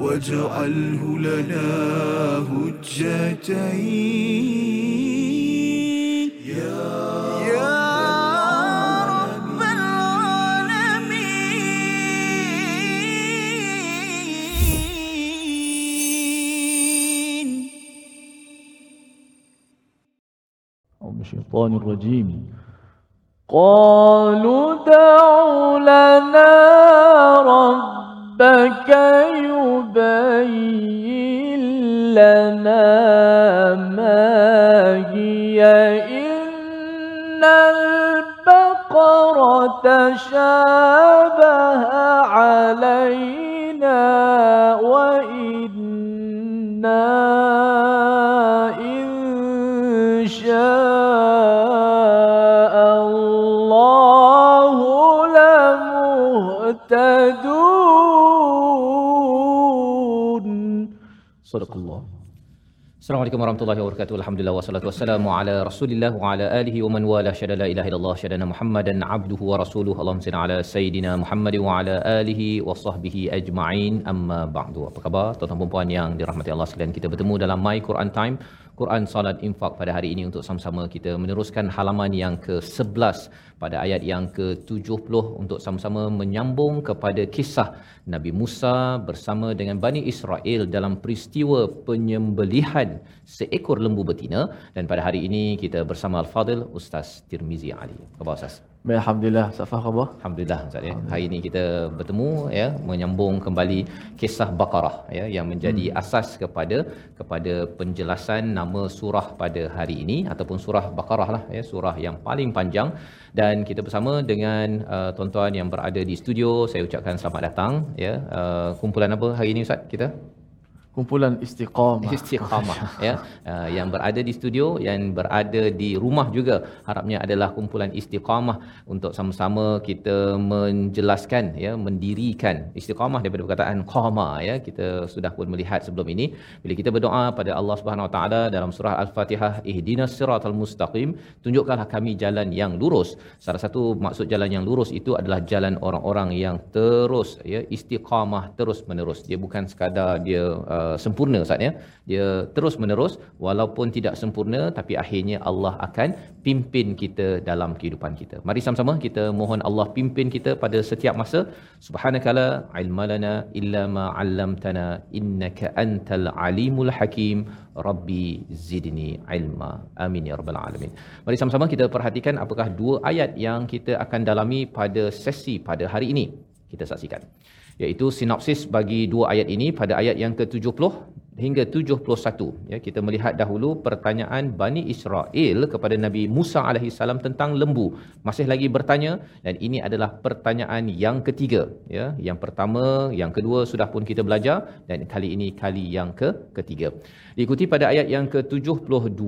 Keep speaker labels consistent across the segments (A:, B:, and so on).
A: واجعله لنا هجتين. يا يا رب العالمين.
B: أو من الشيطان الرجيم. قالوا دع لنا ربك يبين لنا ما هي. إن البقرة تشابه علينا Sadaqallah.
C: Assalamualaikum warahmatullahi wabarakatuh. Alhamdulillah wassalatu wassalamu ala Rasulillah wa ala alihi wa man wala syada la ilaha illallah syada Muhammadan abduhu wa rasuluhu. Allahumma salli ala sayidina Muhammad wa ala alihi wa sahbihi ajma'in. Amma ba'du. Apa khabar tuan-tuan puan-puan yang dirahmati Allah sekalian? Kita bertemu dalam My Quran Time Quran Salat Infak pada hari ini untuk sama-sama kita meneruskan halaman yang ke-11 pada ayat yang ke-70 untuk sama-sama menyambung kepada kisah Nabi Musa bersama dengan Bani Israel dalam peristiwa penyembelihan seekor lembu betina dan pada hari ini kita bersama Al-Fadil Ustaz Tirmizi Ali. Apa Ustaz?
B: Baik, Alhamdulillah, Safah khabar?
C: Alhamdulillah Ustaz ya. Hari ini kita bertemu ya menyambung kembali kisah Baqarah ya yang menjadi hmm. asas kepada kepada penjelasan nama surah pada hari ini ataupun surah Baqarah lah ya surah yang paling panjang dan kita bersama dengan uh, tuan-tuan yang berada di studio saya ucapkan selamat datang ya uh, kumpulan apa hari ini ustaz kita
B: kumpulan istiqamah.
C: Istiqamah ya. Uh, yang berada di studio yang berada di rumah juga harapnya adalah kumpulan istiqamah untuk sama-sama kita menjelaskan ya mendirikan istiqamah daripada perkataan qama ya. Kita sudah pun melihat sebelum ini bila kita berdoa pada Allah Subhanahu Wa Taala dalam surah al-Fatihah ihdinas siratal mustaqim tunjukkanlah kami jalan yang lurus. Salah satu maksud jalan yang lurus itu adalah jalan orang-orang yang terus ya istiqamah terus menerus dia bukan sekadar dia uh, sempurna Ustaz ya. Dia terus menerus walaupun tidak sempurna tapi akhirnya Allah akan pimpin kita dalam kehidupan kita. Mari sama-sama kita mohon Allah pimpin kita pada setiap masa. Subhanakala ilmalana illa ma 'allamtana innaka antal alimul hakim. Rabbi zidni ilma. Amin ya rabbal alamin. Mari sama-sama kita perhatikan apakah dua ayat yang kita akan dalami pada sesi pada hari ini. Kita saksikan iaitu sinopsis bagi dua ayat ini pada ayat yang ke-70 hingga 71 ya kita melihat dahulu pertanyaan Bani Israel kepada Nabi Musa alaihi salam tentang lembu. Masih lagi bertanya dan ini adalah pertanyaan yang ketiga. Ya yang pertama yang kedua sudah pun kita belajar dan kali ini kali yang ke ketiga diikuti pada ayat yang ke-72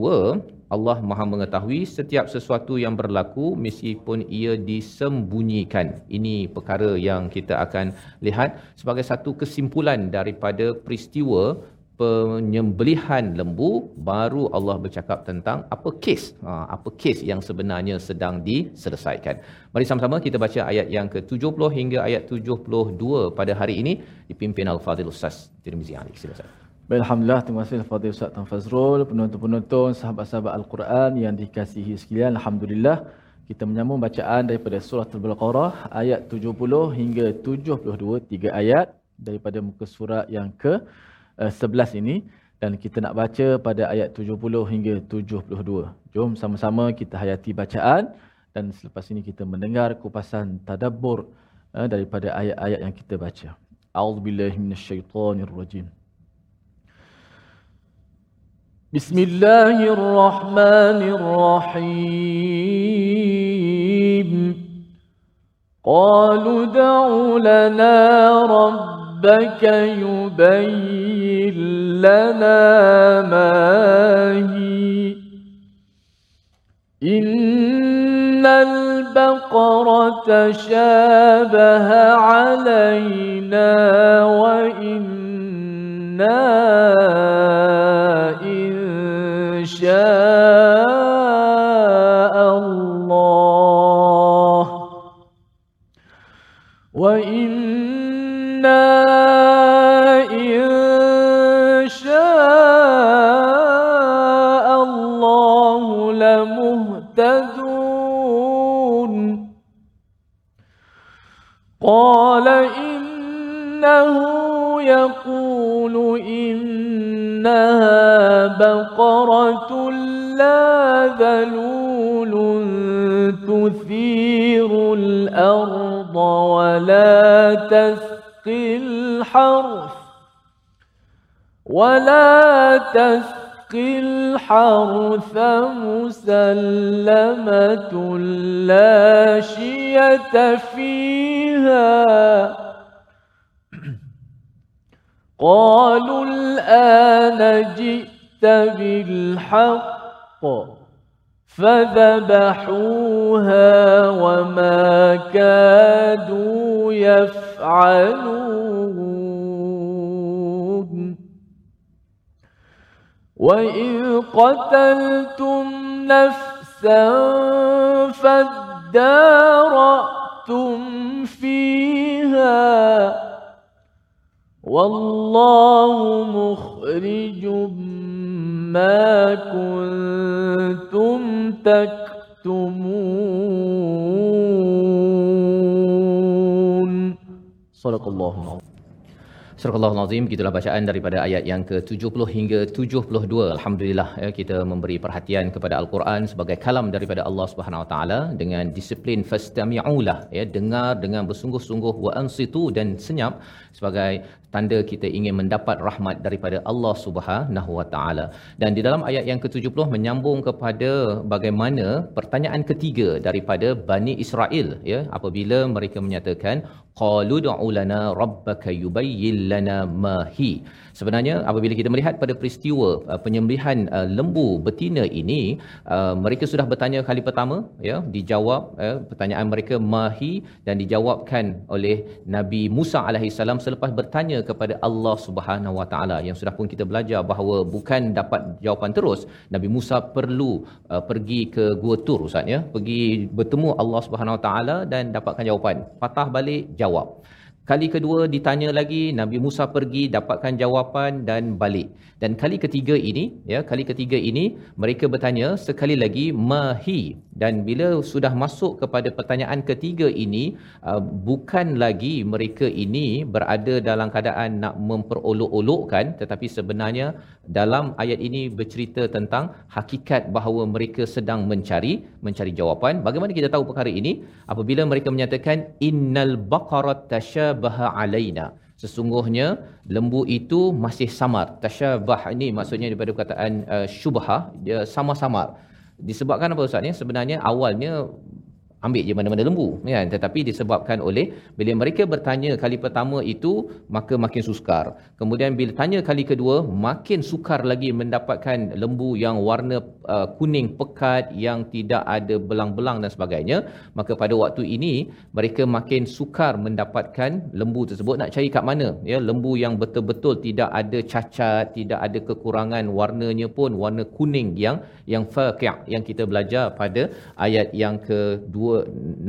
C: Allah Maha mengetahui setiap sesuatu yang berlaku meskipun ia disembunyikan. Ini perkara yang kita akan lihat sebagai satu kesimpulan daripada peristiwa penyembelihan lembu baru Allah bercakap tentang apa kes ha, apa kes yang sebenarnya sedang diselesaikan. Mari sama-sama kita baca ayat yang ke-70 hingga ayat 72 pada hari ini dipimpin Al-Fadhil Ustaz Tirmizi Ali. Silakan.
B: Baik, Alhamdulillah, terima kasih kepada Ustaz Tan Fazrul, penonton-penonton, sahabat-sahabat Al-Quran yang dikasihi sekalian. Alhamdulillah, kita menyambung bacaan daripada surah Al-Baqarah ayat 70 hingga 72, tiga ayat daripada muka surat yang ke-11 ini. Dan kita nak baca pada ayat 70 hingga 72. Jom sama-sama kita hayati bacaan dan selepas ini kita mendengar kupasan tadabbur eh, daripada ayat-ayat yang kita baca. A'udzubillahi minasyaitonirrajim. بسم الله الرحمن الرحيم. قالوا دع لنا ربك يبين لنا ما هي. إن البقرة شابه علينا وإنا وإنا تسقي الحرث مسلمة لا شية فيها. قالوا الآن جئت بالحق فذبحوها وما كادوا يفعلون. وإذ قتلتم نفسا فادارأتم فيها والله مخرج ما كنتم تكتمون. صدق الله العظيم.
C: Surah Al-Azim gitulah bacaan daripada ayat yang ke-70 hingga 72. Alhamdulillah ya kita memberi perhatian kepada Al-Quran sebagai kalam daripada Allah Subhanahu Wa Taala dengan disiplin fastami'ulah ya dengar dengan bersungguh-sungguh wa ansitu dan senyap sebagai tanda kita ingin mendapat rahmat daripada Allah Subhanahu Wa Taala. Dan di dalam ayat yang ke-70 menyambung kepada bagaimana pertanyaan ketiga daripada Bani Israel ya apabila mereka menyatakan qalu du'u lana rabbaka yubayyin lana ma sebenarnya apabila kita melihat pada peristiwa uh, penyembelihan uh, lembu betina ini uh, mereka sudah bertanya kali pertama ya dijawab uh, pertanyaan mereka mahi dan dijawabkan oleh Nabi Musa alaihissalam selepas bertanya kepada Allah Subhanahu wa taala. Yang sudah pun kita belajar bahawa bukan dapat jawapan terus Nabi Musa perlu uh, pergi ke Gua Tur ustaz ya. Pergi bertemu Allah Subhanahu wa taala dan dapatkan jawapan. Patah balik jawab Kali kedua ditanya lagi, Nabi Musa pergi dapatkan jawapan dan balik. Dan kali ketiga ini, ya, kali ketiga ini mereka bertanya sekali lagi mahi. Dan bila sudah masuk kepada pertanyaan ketiga ini, uh, bukan lagi mereka ini berada dalam keadaan nak memperolok-olokkan tetapi sebenarnya dalam ayat ini bercerita tentang hakikat bahawa mereka sedang mencari mencari jawapan. Bagaimana kita tahu perkara ini? Apabila mereka menyatakan innal baqarat tashabaha alaina. Sesungguhnya lembu itu masih samar. Tashabah ini maksudnya daripada perkataan uh, syubhah, dia samar-samar. Disebabkan apa Ustaz? Ya? Sebenarnya awalnya ambil je mana-mana lembu kan tetapi disebabkan oleh bila mereka bertanya kali pertama itu maka makin sukar. Kemudian bila tanya kali kedua makin sukar lagi mendapatkan lembu yang warna uh, kuning pekat yang tidak ada belang-belang dan sebagainya. Maka pada waktu ini mereka makin sukar mendapatkan lembu tersebut. Nak cari kat mana? Ya lembu yang betul-betul tidak ada cacat tidak ada kekurangan warnanya pun warna kuning yang yang faqi' yang kita belajar pada ayat yang ke-2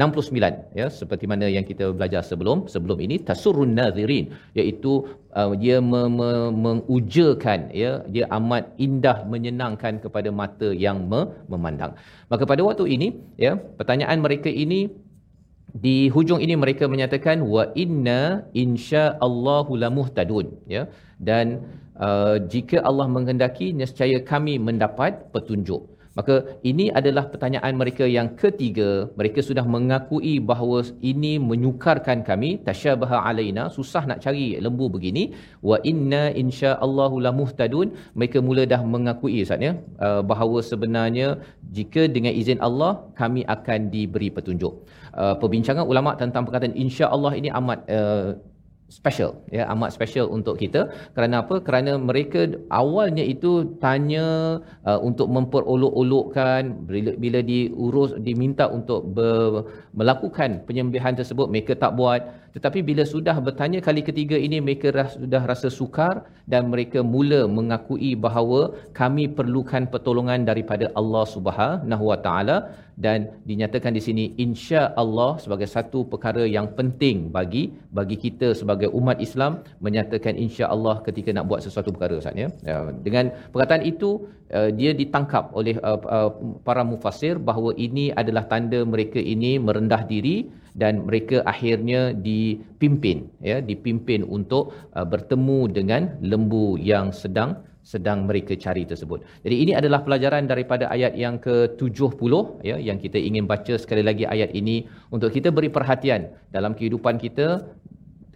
C: 69 ya seperti mana yang kita belajar sebelum sebelum ini tasurrun nazirin iaitu uh, dia me- me- mengujakan ya dia amat indah menyenangkan kepada mata yang me- memandang. Maka pada waktu ini ya pertanyaan mereka ini di hujung ini mereka menyatakan wa inna insyaallahu lamuhtadun ya. Dan uh, jika Allah menghendaki nescaya kami mendapat petunjuk Maka ini adalah pertanyaan mereka yang ketiga. Mereka sudah mengakui bahawa ini menyukarkan kami. Tasyabaha alaina. Susah nak cari lembu begini. Wa inna insya'allahu lamuhtadun. Mereka mula dah mengakui Ustaz ya. Uh, bahawa sebenarnya jika dengan izin Allah kami akan diberi petunjuk. Uh, perbincangan ulama tentang perkataan insya-Allah ini amat uh, special ya amat special untuk kita. Kerana apa? Kerana mereka awalnya itu tanya uh, untuk memperolok-olokkan. Bila, bila diurus diminta untuk ber, melakukan penyembelihan tersebut mereka tak buat tetapi bila sudah bertanya kali ketiga ini mereka sudah rasa sukar dan mereka mula mengakui bahawa kami perlukan pertolongan daripada Allah Subhanahu Wa Taala dan dinyatakan di sini insya Allah sebagai satu perkara yang penting bagi bagi kita sebagai umat Islam menyatakan insya Allah ketika nak buat sesuatu perkara Ustaz ya. dengan perkataan itu uh, dia ditangkap oleh uh, uh, para mufassir bahawa ini adalah tanda mereka ini merendah diri dan mereka akhirnya dipimpin ya dipimpin untuk uh, bertemu dengan lembu yang sedang sedang mereka cari tersebut. Jadi ini adalah pelajaran daripada ayat yang ke-70 ya yang kita ingin baca sekali lagi ayat ini untuk kita beri perhatian dalam kehidupan kita.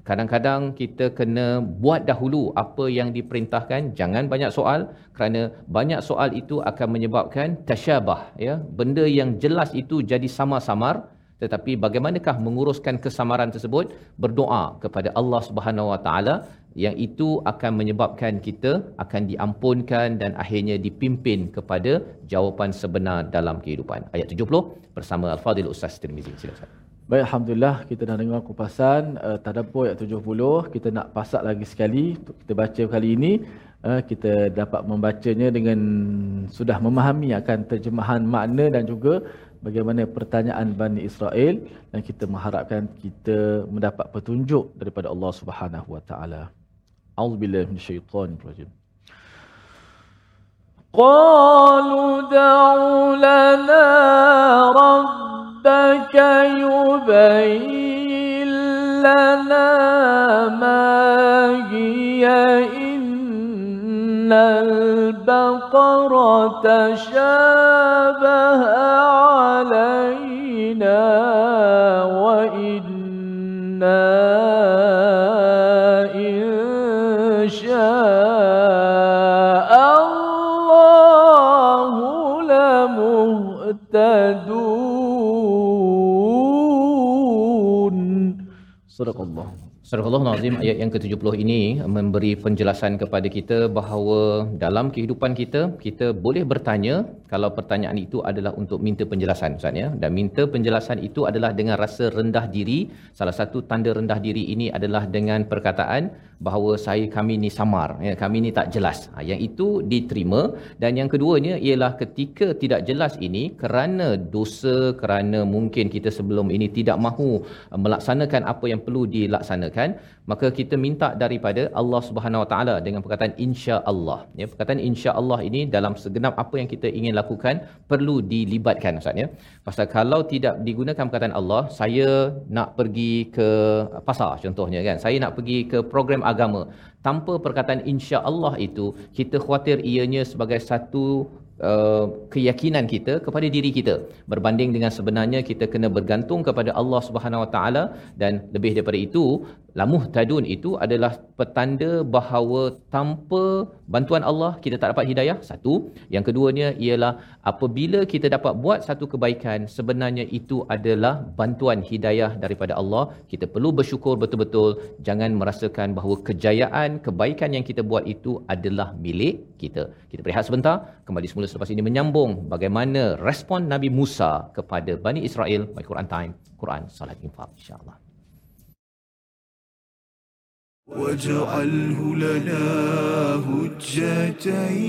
C: Kadang-kadang kita kena buat dahulu apa yang diperintahkan. Jangan banyak soal kerana banyak soal itu akan menyebabkan tasyabah ya. Benda yang jelas itu jadi samar-samar tetapi bagaimanakah menguruskan kesamaran tersebut berdoa kepada Allah Subhanahu Wa Taala yang itu akan menyebabkan kita akan diampunkan dan akhirnya dipimpin kepada jawapan sebenar dalam kehidupan ayat 70 bersama Al-Fadhil Ustaz Tirmizi silakan
B: Baik, Alhamdulillah kita dah dengar kupasan uh, Tadabbur ayat 70. Kita nak pasak lagi sekali untuk kita baca kali ini. Uh, kita dapat membacanya dengan sudah memahami akan terjemahan makna dan juga bagaimana pertanyaan Bani Israel dan kita mengharapkan kita mendapat petunjuk daripada Allah Subhanahu Wa Taala. Auzubillahi minasyaitonirrajim. قالوا دع لنا ربك يبين لنا ما هي إن البقرة تشابه علينا وإنا
C: Surah Nazim ayat yang ke-70 ini memberi penjelasan kepada kita bahawa dalam kehidupan kita kita boleh bertanya kalau pertanyaan itu adalah untuk minta penjelasan Ustaz ya. Dan minta penjelasan itu adalah dengan rasa rendah diri. Salah satu tanda rendah diri ini adalah dengan perkataan bahawa saya kami ni samar ya kami ni tak jelas. Ha, yang itu diterima. Dan yang keduanya ialah ketika tidak jelas ini kerana dosa kerana mungkin kita sebelum ini tidak mahu melaksanakan apa yang perlu dilaksanakan maka kita minta daripada Allah Subhanahu Wa Taala dengan perkataan insya-Allah. Ya perkataan insya-Allah ini dalam segenap apa yang kita ingin lakukan perlu dilibatkan ustaz ya. Pasal kalau tidak digunakan perkataan Allah saya nak pergi ke pasar contohnya kan? Saya nak pergi ke program agama. Tanpa perkataan insya-Allah itu kita khawatir ianya sebagai satu uh, keyakinan kita kepada diri kita. Berbanding dengan sebenarnya kita kena bergantung kepada Allah Subhanahu Wa Taala dan lebih daripada itu lamuh tadun itu adalah petanda bahawa tanpa bantuan Allah kita tak dapat hidayah satu. Yang keduanya ialah apabila kita dapat buat satu kebaikan sebenarnya itu adalah bantuan hidayah daripada Allah. Kita perlu bersyukur betul-betul jangan merasakan bahawa kejayaan kebaikan yang kita buat itu adalah milik kita. Kita berehat sebentar kembali semula selepas ini menyambung bagaimana respon Nabi Musa kepada Bani Israel. By Quran Time Quran Salat Infaq insya-Allah
A: واجعله لنا هجتين.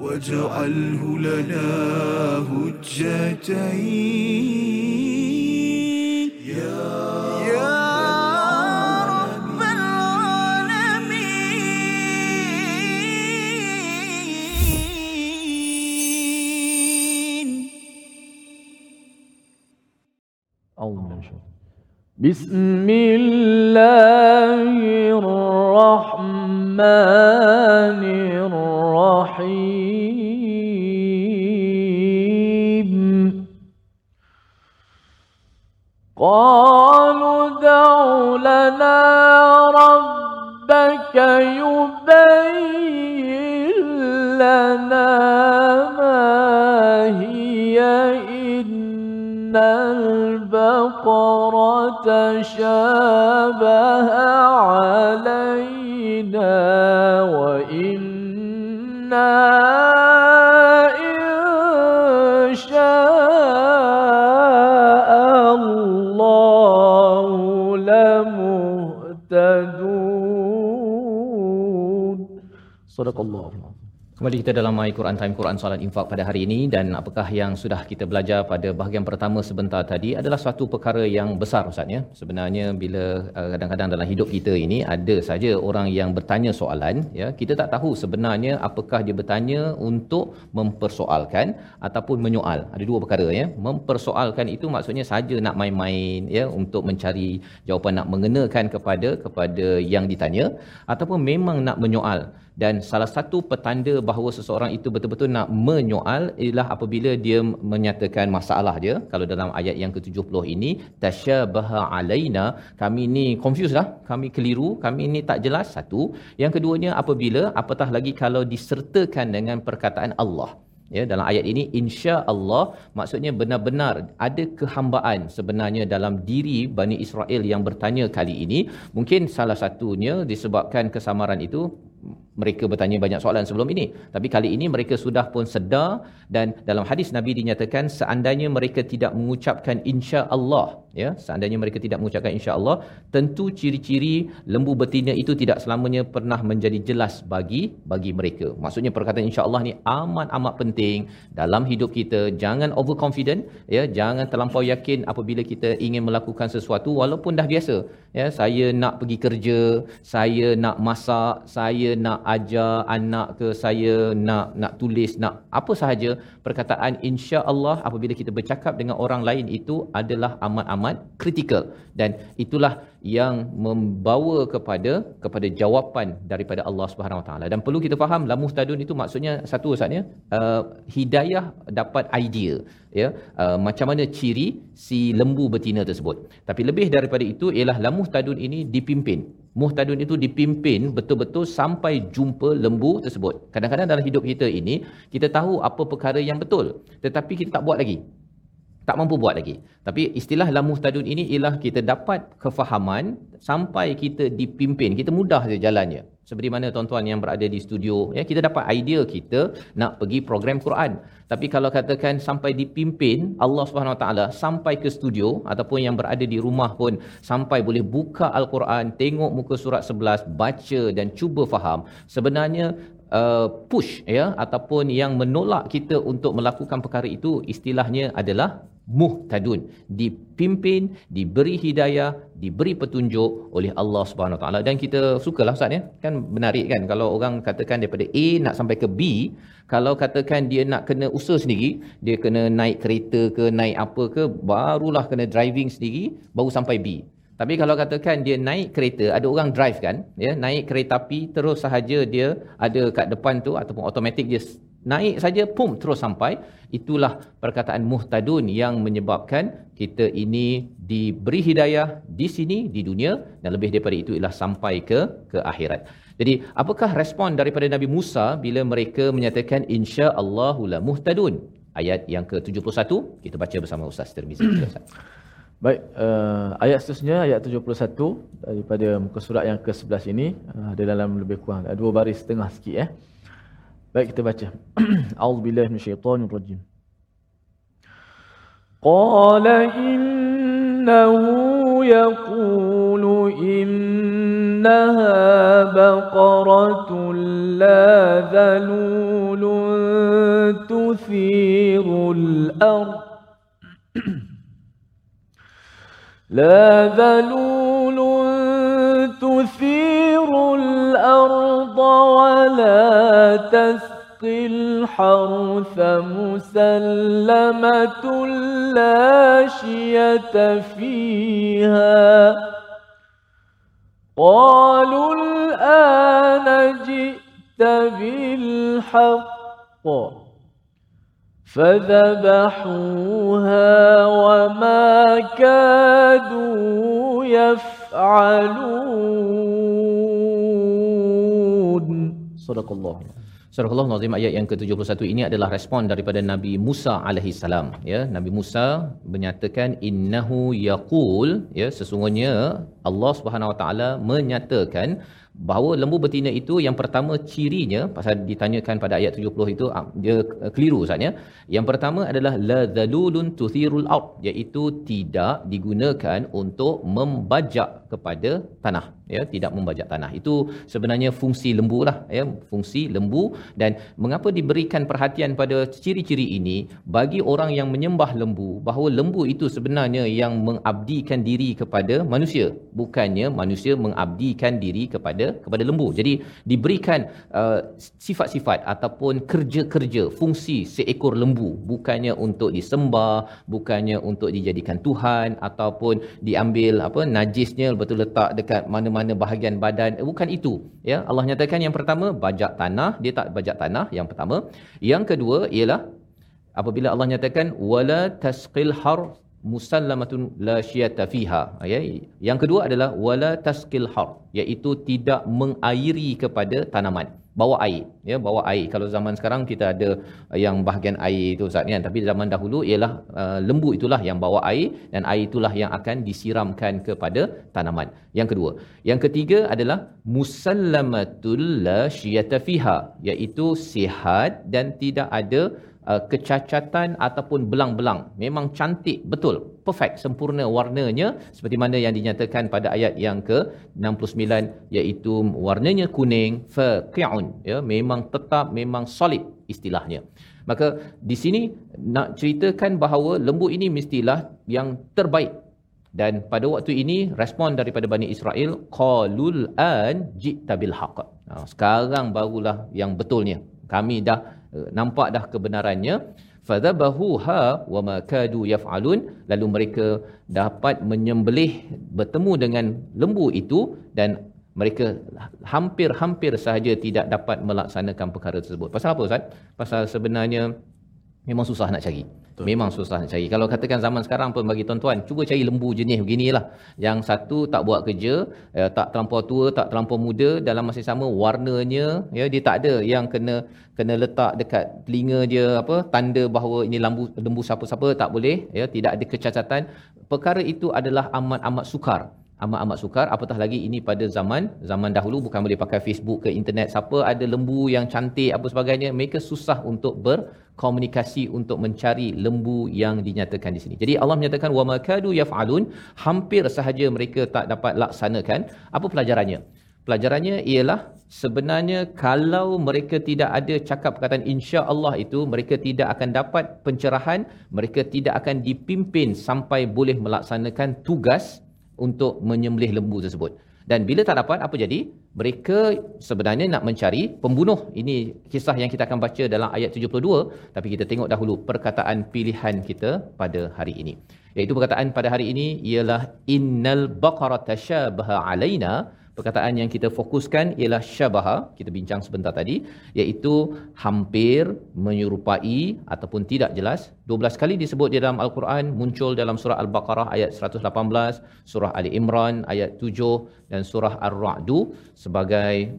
A: واجعله لنا هجتين. يا يا رب العالمين.
B: أعوذ بالله بسم الله الرحمن الرحمن الرحيم. قالوا دع لنا ربك يبين لنا ما هي. إن البقرة شابة. Barakallahu
C: Kembali kita dalam My Quran Time, Quran Salat Infak pada hari ini dan apakah yang sudah kita belajar pada bahagian pertama sebentar tadi adalah suatu perkara yang besar Ustaz ya. Sebenarnya bila eh, kadang-kadang dalam hidup kita ini ada saja orang yang bertanya soalan ya. Kita tak tahu sebenarnya apakah dia bertanya untuk mempersoalkan ataupun menyoal. Ada dua perkara ya. Mempersoalkan itu maksudnya saja nak main-main ya untuk mencari jawapan nak mengenakan kepada kepada yang ditanya ataupun memang nak menyoal dan salah satu petanda bahawa seseorang itu betul-betul nak menyoal ialah apabila dia menyatakan masalah dia kalau dalam ayat yang ke-70 ini tasyabaha alaina kami ni confused lah. Kami keliru kami ni tak jelas. Satu. Yang keduanya apabila apatah lagi kalau disertakan dengan perkataan Allah. Ya dalam ayat ini insya Allah maksudnya benar-benar ada kehambaan sebenarnya dalam diri Bani Israel yang bertanya kali ini. Mungkin salah satunya disebabkan kesamaran itu mereka bertanya banyak soalan sebelum ini. Tapi kali ini mereka sudah pun sedar dan dalam hadis Nabi dinyatakan seandainya mereka tidak mengucapkan insya Allah ya seandainya mereka tidak mengucapkan insya Allah tentu ciri-ciri lembu betina itu tidak selamanya pernah menjadi jelas bagi bagi mereka. Maksudnya perkataan insya Allah ni amat amat penting dalam hidup kita. Jangan overconfident ya jangan terlampau yakin apabila kita ingin melakukan sesuatu walaupun dah biasa. Ya saya nak pergi kerja saya nak masak saya nak ajar anak ke saya nak nak tulis nak apa sahaja perkataan insya Allah apabila kita bercakap dengan orang lain itu adalah amat-amat kritikal. Dan itulah yang membawa kepada kepada jawapan daripada Allah Subhanahu Wa Taala. Dan perlu kita faham la muhtadun itu maksudnya satu ustaz uh, hidayah dapat idea ya? Uh, macam mana ciri si lembu betina tersebut. Tapi lebih daripada itu ialah la muhtadun ini dipimpin muhtadun itu dipimpin betul-betul sampai jumpa lembu tersebut kadang-kadang dalam hidup kita ini kita tahu apa perkara yang betul tetapi kita tak buat lagi tak mampu buat lagi. Tapi istilah lamuh tadun ini ialah kita dapat kefahaman sampai kita dipimpin. Kita mudah saja jalannya. Seperti mana tuan-tuan yang berada di studio, ya kita dapat idea kita nak pergi program Quran. Tapi kalau katakan sampai dipimpin Allah Subhanahu Wa Taala sampai ke studio ataupun yang berada di rumah pun sampai boleh buka Al-Quran, tengok muka surat 11, baca dan cuba faham. Sebenarnya uh, push ya ataupun yang menolak kita untuk melakukan perkara itu istilahnya adalah muhtadun. Dipimpin diberi hidayah diberi petunjuk oleh Allah Subhanahu Wa taala. Dan kita sukalah ustaz ya. Kan menarik kan kalau orang katakan daripada A nak sampai ke B kalau katakan dia nak kena usaha sendiri dia kena naik kereta ke naik apa ke barulah kena driving sendiri baru sampai B. Tapi kalau katakan dia naik kereta, ada orang drive kan, ya, naik kereta api terus sahaja dia ada kat depan tu ataupun automatik dia naik saja pum terus sampai itulah perkataan muhtadun yang menyebabkan kita ini diberi hidayah di sini di dunia dan lebih daripada itu ialah sampai ke ke akhirat. Jadi apakah respon daripada Nabi Musa bila mereka menyatakan insya-Allahu la muhtadun? Ayat yang ke-71 kita baca bersama Ustaz Tirmizi. Ustaz.
B: Baik, uh, ayat seterusnya ayat 71 daripada muka surat yang ke-11 ini uh, ada dalam lebih kurang dua baris setengah sikit eh. Baik kita baca. A'udzubillahi minasyaitonir rajim. Qala innahu yaqulu innaha baqaratun la dhalulun tuthirul ardh لا ذلول الأرض ولا تسقي الحرث مسلمة لا شية فيها. قالوا الآن جئت بالحق فذبحوها وما كادوا يفعلون.
C: Sadaqallah. Sadaqallah nazim ayat yang ke-71 ini adalah respon daripada Nabi Musa alaihi salam ya. Nabi Musa menyatakan innahu yaqul ya sesungguhnya Allah Subhanahu wa taala menyatakan bahawa lembu betina itu yang pertama cirinya pasal ditanyakan pada ayat 70 itu ah, dia keliru sebenarnya. Yang pertama adalah la zalulun tuthirul aut iaitu tidak digunakan untuk membajak kepada tanah ya tidak membajak tanah. Itu sebenarnya fungsi lembu lah ya fungsi lembu. Dan mengapa diberikan perhatian pada ciri-ciri ini? Bagi orang yang menyembah lembu bahawa lembu itu sebenarnya yang mengabdikan diri kepada manusia bukannya manusia mengabdikan diri kepada kepada lembu. Jadi diberikan uh, sifat-sifat ataupun kerja-kerja fungsi seekor lembu. Bukannya untuk disembah bukannya untuk dijadikan tuhan ataupun diambil apa najisnya betul letak dekat mana-mana bahagian badan. Eh, bukan itu ya. Allah nyatakan yang pertama bajak tanah. Dia tak bajak tanah yang pertama. Yang kedua ialah apabila Allah nyatakan wala tasqil har musallamatun la syiyata fiha. Ya yang kedua adalah wala tasqil har iaitu tidak mengairi kepada tanaman bawa air ya bawa air. Kalau zaman sekarang kita ada yang bahagian air itu Ustaz kan? Tapi zaman dahulu ialah uh, lembu itulah yang bawa air dan air itulah yang akan disiramkan kepada tanaman. Yang kedua yang ketiga adalah musallamatul la syiyata fiha iaitu sihat dan tidak ada uh, kecacatan ataupun belang-belang memang cantik betul perfect sempurna warnanya seperti mana yang dinyatakan pada ayat yang ke-69 iaitu warnanya kuning faqi'un ya memang tetap memang solid istilahnya maka di sini nak ceritakan bahawa lembu ini mestilah yang terbaik dan pada waktu ini respon daripada Bani Israel qalul an ji'ta bil haqq. Ha, sekarang barulah yang betulnya. Kami dah nampak dah kebenarannya. Fadhabahuha wa ma kadu yaf'alun lalu mereka dapat menyembelih bertemu dengan lembu itu dan mereka hampir-hampir sahaja tidak dapat melaksanakan perkara tersebut. Pasal apa Ustaz? Pasal sebenarnya memang susah nak cari. Betul. Memang susah nak cari. Kalau katakan zaman sekarang pun bagi tuan-tuan, cuba cari lembu jenis beginilah. Yang satu tak buat kerja, eh, tak terlampau tua, tak terlampau muda, dalam masa sama warnanya ya dia tak ada yang kena kena letak dekat telinga dia apa tanda bahawa ini lembu lembu siapa-siapa tak boleh ya tidak ada kecacatan. Perkara itu adalah amat-amat sukar amat-amat sukar. Apatah lagi ini pada zaman zaman dahulu bukan boleh pakai Facebook ke internet siapa ada lembu yang cantik apa sebagainya mereka susah untuk berkomunikasi untuk mencari lembu yang dinyatakan di sini. Jadi Allah menyatakan wa makadu yaf'alun hampir sahaja mereka tak dapat laksanakan. Apa pelajarannya? Pelajarannya ialah sebenarnya kalau mereka tidak ada cakap perkataan insya Allah itu mereka tidak akan dapat pencerahan mereka tidak akan dipimpin sampai boleh melaksanakan tugas untuk menyembelih lembu tersebut. Dan bila tak dapat, apa jadi? Mereka sebenarnya nak mencari pembunuh. Ini kisah yang kita akan baca dalam ayat 72. Tapi kita tengok dahulu perkataan pilihan kita pada hari ini. Iaitu perkataan pada hari ini ialah Innal baqara tashabaha alaina perkataan yang kita fokuskan ialah syabaha. Kita bincang sebentar tadi iaitu hampir menyerupai ataupun tidak jelas. 12 kali disebut di dalam al-Quran muncul dalam surah al-Baqarah ayat 118 surah Ali Imran ayat 7 dan surah ar-Ra'd sebagai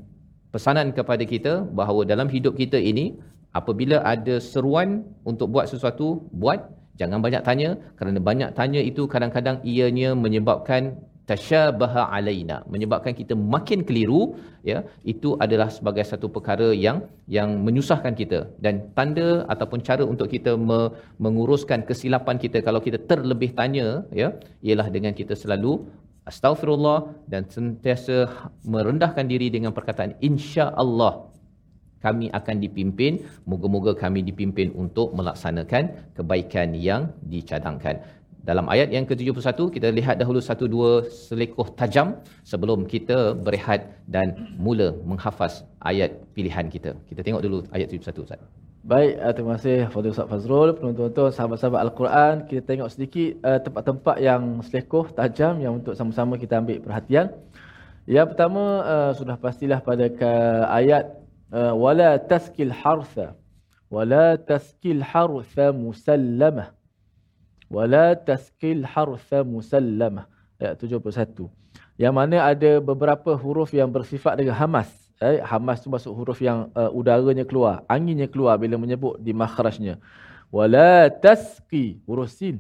C: pesanan kepada kita bahawa dalam hidup kita ini apabila ada seruan untuk buat sesuatu buat. Jangan banyak tanya kerana banyak tanya itu kadang-kadang ianya menyebabkan tashabaha alaina menyebabkan kita makin keliru ya itu adalah sebagai satu perkara yang yang menyusahkan kita. Dan tanda ataupun cara untuk kita me, menguruskan kesilapan kita kalau kita terlebih tanya ya ialah dengan kita selalu astagfirullah dan sentiasa merendahkan diri dengan perkataan insya-Allah kami akan dipimpin. Moga-moga kami dipimpin untuk melaksanakan kebaikan yang dicadangkan dalam ayat yang ke-71 kita lihat dahulu satu dua selekoh tajam sebelum kita berehat dan mula menghafaz ayat pilihan kita. Kita tengok dulu ayat 71 Ustaz.
B: Baik, uh, terima kasih Fadil Ustaz Fazrul, penonton-penonton, sahabat-sahabat Al-Quran. Kita tengok sedikit uh, tempat-tempat yang selekoh, tajam yang untuk sama-sama kita ambil perhatian. Yang pertama uh, sudah pastilah pada ke ayat uh, wala taskil hartha wala taskil hartha musallamah wala taskil harfa musallamah ayat 71. Yang mana ada beberapa huruf yang bersifat dengan hamas. Eh, hamas tu masuk huruf yang uh, udaranya keluar, anginnya keluar bila menyebut di makhrajnya. Wala tasqi huruf sin.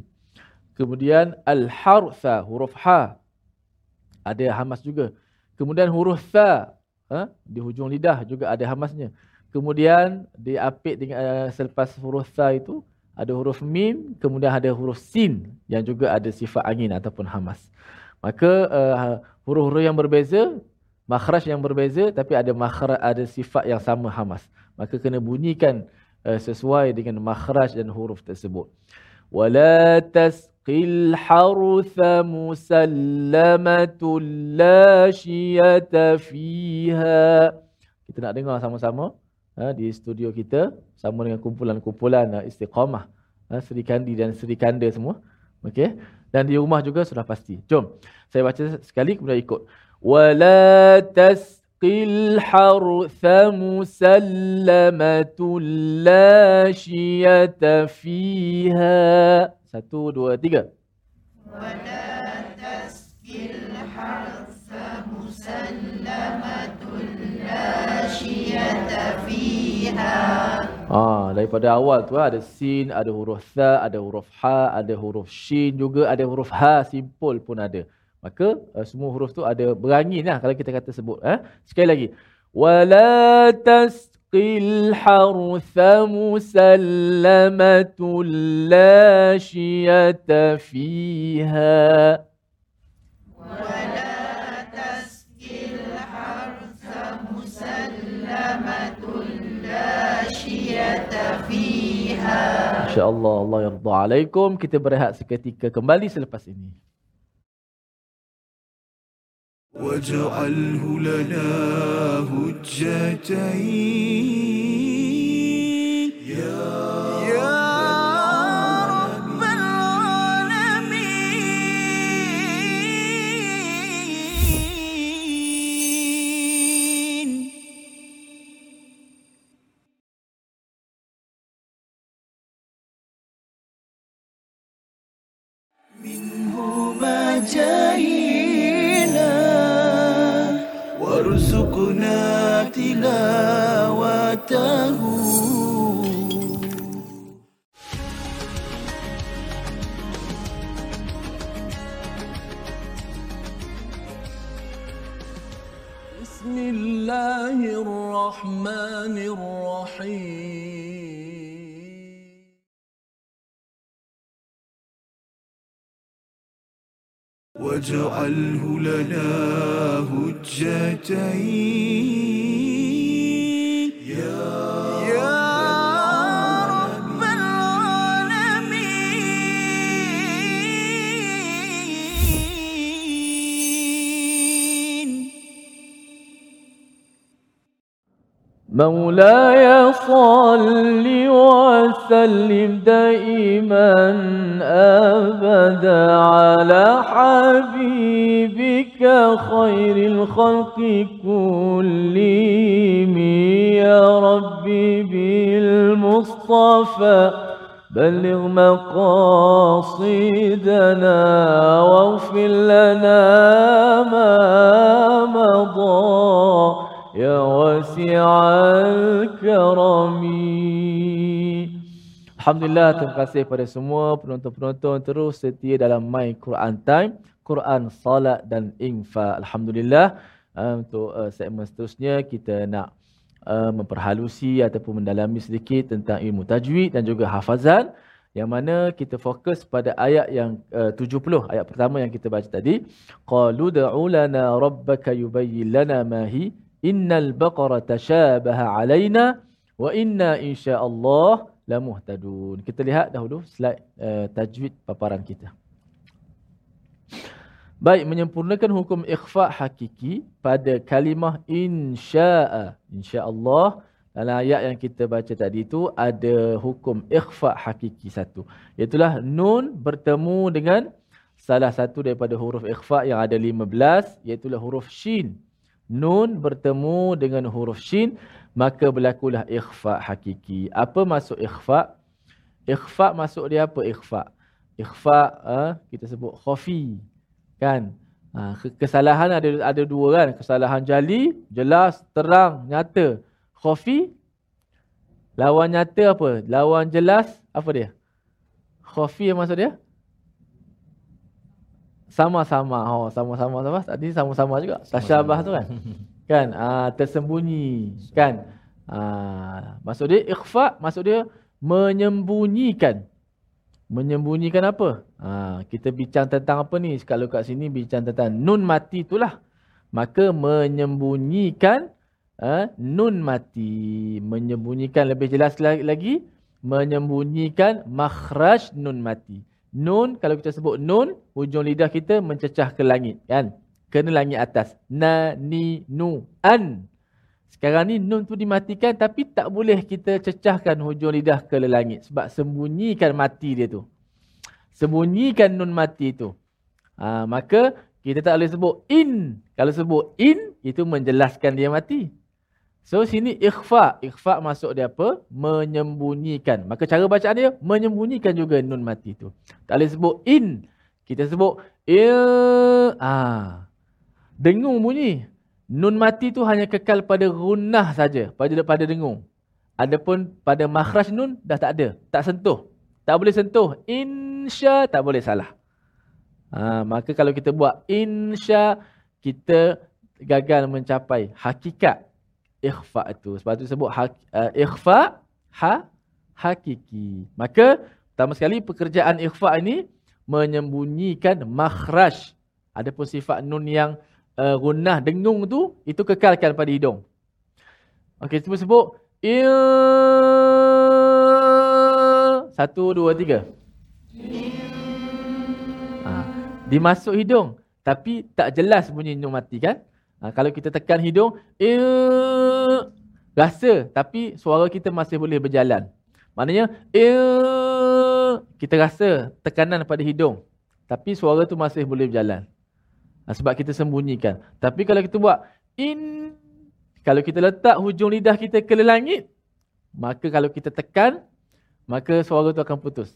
B: Kemudian al-hartha huruf ha. Ada hamas juga. Kemudian huruf tha ha? di hujung lidah juga ada hamasnya. Kemudian diapit dengan uh, selepas huruf tha itu ada huruf mim, kemudian ada huruf sin yang juga ada sifat angin ataupun hamas. Maka uh, huruf-huruf yang berbeza, makhraj yang berbeza tapi ada makhraj ada sifat yang sama hamas. Maka kena bunyikan uh, sesuai dengan makhraj dan huruf tersebut. Wala tasqil harutha musallamatul la shiyata fiha. Kita nak dengar sama-sama ha, di studio kita sama dengan kumpulan-kumpulan uh, istiqamah ha, Seri Kandi dan Seri Kanda semua. Okey. Dan di rumah juga sudah pasti. Jom. Saya baca sekali kemudian ikut. Wala tasqil hartha musallamatul la shiyata fiha. Satu, dua, tiga. Ah, daripada awal tu ada sin, ada huruf tha, ada huruf ha, ada huruf shin juga, ada huruf ha simpul pun ada. Maka uh, semua huruf tu ada berangin lah kalau kita kata sebut. Eh? Sekali lagi. Wala tasqil musallamatul la shiyata fiha. InsyaAllah Allah yarda alaikum. Kita berehat seketika kembali selepas ini.
A: واجعله لنا هجتين تلاوته بسم الله الرحمن الرحيم. واجعله لنا هجتين. يا
B: مولاي صل وسلم دائما أبدا على حبيبك خير الخلق كلهم يا ربي بالمصطفى. بلغ مقاصدنا واغفر لنا ما مضى. يا واسع الكرم Alhamdulillah, terima kasih kepada semua penonton-penonton terus setia dalam My Quran Time, Quran, Salat dan Infak. Alhamdulillah, uh, untuk uh, segmen seterusnya kita nak uh, memperhalusi ataupun mendalami sedikit tentang ilmu tajwid dan juga hafazan yang mana kita fokus pada ayat yang uh, 70 ayat pertama yang kita baca tadi qalu da'u lana rabbaka yubayyin lana ma hi innal baqara tashabaha alaina wa inna insyaallah lamuhtadun kita lihat dahulu slide uh, tajwid paparan kita Baik, menyempurnakan hukum ikhfa hakiki pada kalimah insya'a. InsyaAllah, dalam ayat yang kita baca tadi itu ada hukum ikhfa hakiki satu. Iaitulah nun bertemu dengan salah satu daripada huruf ikhfa yang ada 15, iaitulah huruf shin. Nun bertemu dengan huruf shin, maka berlakulah ikhfa hakiki. Apa maksud ikhfa? Ikhfa maksud dia apa ikhfa? Ikhfa, uh, kita sebut khafi Kan? Ha, ke- kesalahan ada ada dua kan. Kesalahan jali, jelas, terang, nyata. Khafi, lawan nyata apa? Lawan jelas, apa dia? Khafi maksud dia? Sama-sama. Oh, sama-sama sama. Tadi sama-sama juga. Tasyabah tu kan. Kan? Ah, tersembunyi. Kan? Ah, maksud dia ikhfa, maksud dia menyembunyikan. Menyembunyikan apa? Ah, kita bincang tentang apa ni? Kalau kat sini bincang tentang nun mati itulah. Maka menyembunyikan ah, nun mati. Menyembunyikan lebih jelas la- lagi. Menyembunyikan makhraj nun mati. Nun, kalau kita sebut nun, hujung lidah kita mencecah ke langit. Kan? Kena langit atas. Na, ni, nu, an. Sekarang ni nun tu dimatikan tapi tak boleh kita cecahkan hujung lidah ke langit. Sebab sembunyikan mati dia tu. Sembunyikan nun mati tu. Ha, maka kita tak boleh sebut in. Kalau sebut in, itu menjelaskan dia mati. So sini ikhfa. Ikhfa masuk dia apa? Menyembunyikan. Maka cara bacaan dia, menyembunyikan juga nun mati tu. Tak boleh sebut in. Kita sebut il. Ah. Dengung bunyi. Nun mati tu hanya kekal pada gunnah saja. Pada pada dengung. Adapun pada makhraj nun dah tak ada. Tak sentuh. Tak boleh sentuh. Insya tak boleh salah. Ha, maka kalau kita buat insya, kita gagal mencapai hakikat ikhfa itu. Sebab tu sebut uh, ikhfa ha, hakiki. Maka pertama sekali pekerjaan ikhfa ini menyembunyikan makhraj. Adapun sifat nun yang uh, gunnah dengung tu itu kekalkan pada hidung. Okey, cuba sebut il satu dua tiga. Ha, dimasuk hidung tapi tak jelas bunyi nun mati kan? Ha, kalau kita tekan hidung il rasa tapi suara kita masih boleh berjalan. Maknanya il kita rasa tekanan pada hidung tapi suara tu masih boleh berjalan. Ha, sebab kita sembunyikan. Tapi kalau kita buat in, kalau kita letak hujung lidah kita ke langit, maka kalau kita tekan, maka suara tu akan putus.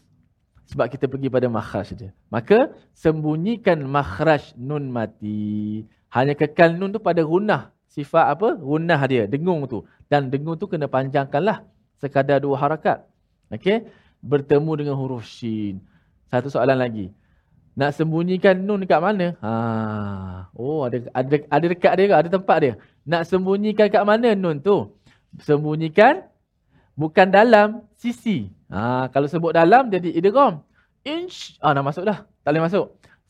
B: Sebab kita pergi pada makhraj saja. Maka sembunyikan makhraj nun mati. Hanya kekal nun tu pada runah. Sifat apa? Runah dia, dengung tu. Dan dengung tu kena panjangkanlah sekadar dua harakat. Okey? Bertemu dengan huruf shin. Satu soalan lagi. Nak sembunyikan nun dekat mana? Ha. Oh, ada ada ada dekat dia ke? Ada tempat dia. Nak sembunyikan kat mana nun tu? Sembunyikan bukan dalam sisi. Ha, kalau sebut dalam jadi idgham. Inch. Ah, dah masuk dah. Tak boleh masuk.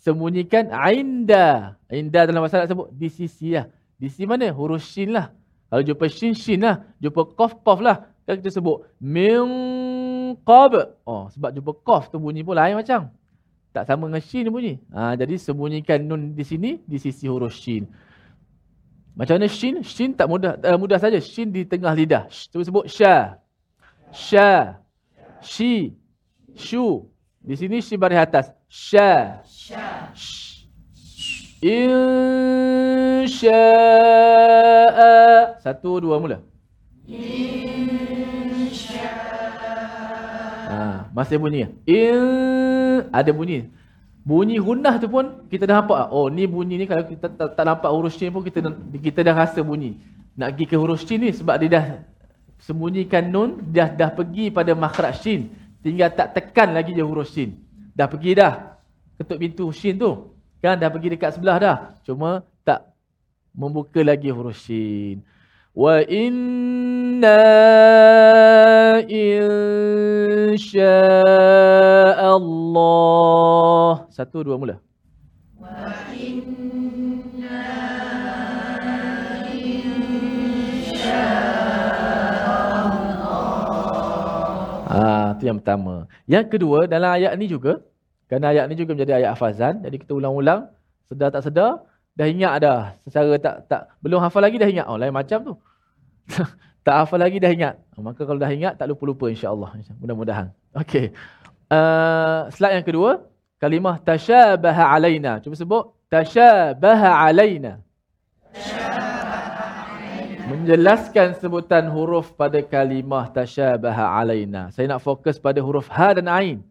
B: Sembunyikan inda. Inda dalam bahasa Arab sebut di sisi lah. Di sisi mana? Huruf shin lah. Kalau jumpa shin, shin lah. Jumpa qaf, qaf lah. Kalau kita sebut min qab. Oh, sebab jumpa qaf tu bunyi pun lain macam. Tak sama dengan shin bunyi. Ha, jadi sembunyikan nun di sini di sisi huruf shin. Macam mana shin? Shin tak mudah uh, mudah saja. Shin di tengah lidah. Cuba sebut sya. Sya. Shi. Shu. Di sini shi baris atas. Sya. Insya'a. Satu, dua, mula. Ha, masih bunyi. In, ada bunyi. Bunyi hunah tu pun kita dah nampak. Oh ni bunyi ni kalau kita tak, tak nampak huruf shin pun kita kita dah rasa bunyi. Nak pergi ke huruf shin ni sebab dia dah sembunyikan nun, dah dah pergi pada makhraj shin. Tinggal tak tekan lagi je huruf shin. Dah pergi dah. Ketuk pintu shin tu. Kan dah pergi dekat sebelah dah. Cuma tak membuka lagi huruf shin. Wa inna insya'Allah. Satu, dua, mula. Ah, tu yang pertama. Yang kedua dalam ayat ni juga, kerana ayat ni juga menjadi ayat hafazan, jadi kita ulang-ulang, sedar tak sedar, dah ingat dah. Secara tak tak belum hafal lagi dah ingat. Oh, lain macam tu. tak hafal lagi dah ingat. Oh, maka kalau dah ingat tak lupa-lupa insya-Allah. Mudah-mudahan. Okey. Uh, slide yang kedua, kalimah tasyabaha alaina. Cuba sebut tasyabaha alaina. Menjelaskan sebutan huruf pada kalimah tasyabaha alaina. Saya nak fokus pada huruf ha dan ain.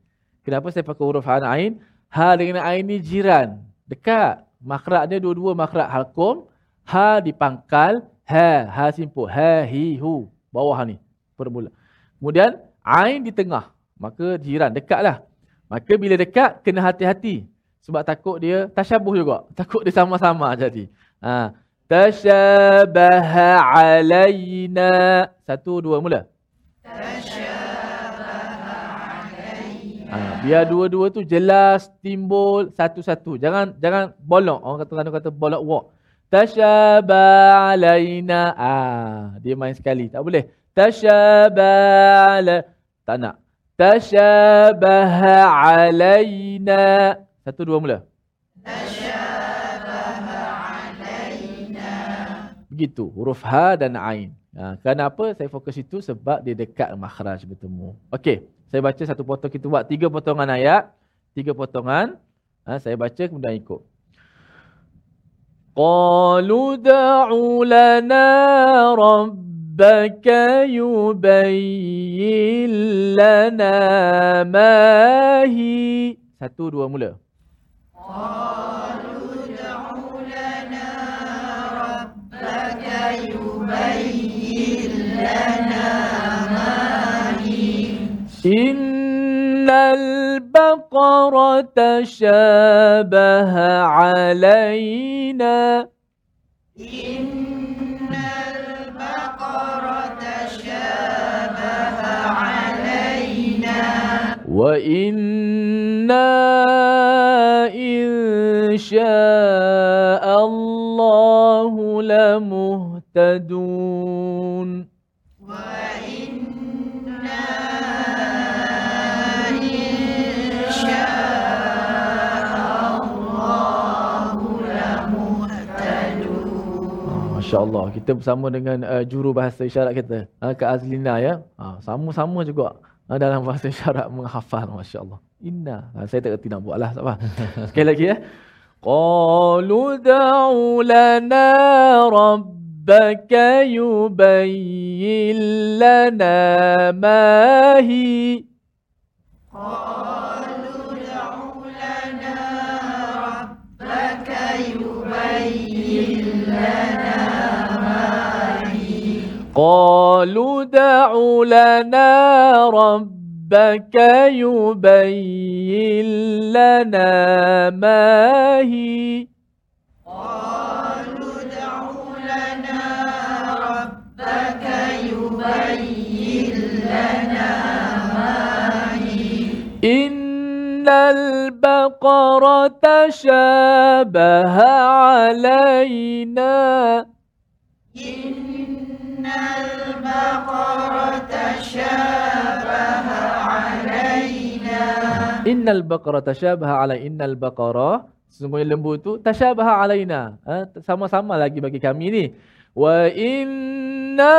B: Kenapa saya pakai huruf ha dan ain? Ha dengan ain ni jiran. Dekat. Makhraj dia dua-dua makhraj halkum. Ha dipangkal. Ha. Ha simpul. Ha, hi, hu. Bawah ni. Permula. Kemudian, Ain di tengah. Maka jiran. Dekat lah. Maka bila dekat, kena hati-hati. Sebab takut dia tasyabuh juga. Takut dia sama-sama jadi. Ha. Tasyabaha alayna. Satu, dua, mula. Ha, biar dua-dua tu jelas timbul satu-satu. Jangan jangan bolong. Orang kata orang kata bolak walk. Tasyaba alaina. Ah, dia main sekali. Tak boleh. Tasyaba ala tak nak. Tasyabaha alaina. Satu dua mula. begitu huruf ha dan ain. Ha, kenapa saya fokus itu sebab dia dekat makhraj bertemu. Okey saya baca satu potong kita buat tiga potongan ayat. Tiga potongan. Ha, saya baca kemudian ikut. Qalu da'u lana rabbaka yubayyin lana ma hi. Satu dua mula. Qalu إن البقرة شابه علينا. وإنا إن شاء الله لمهتدون Masya Allah kita bersama dengan uh, juru bahasa isyarat kita uh, Kak Azlina ya uh, sama-sama juga uh, dalam bahasa isyarat menghafal Masya Allah Inna. Uh, saya tak kerti nak buat lah tak apa sekali lagi ya. Qalu da'u lana rabbaka yubayyin lana ma hi قالوا دع لنا ربك يبين لنا ما هي. قالوا دع لنا ربك يبين لنا ما هي. إن البقرة تشابه علينا. إن Innal baqara tashabaha alai innal baqara sesungguhnya lembu tu tashabaha alaina ha, sama-sama lagi bagi kami ni. Wa inna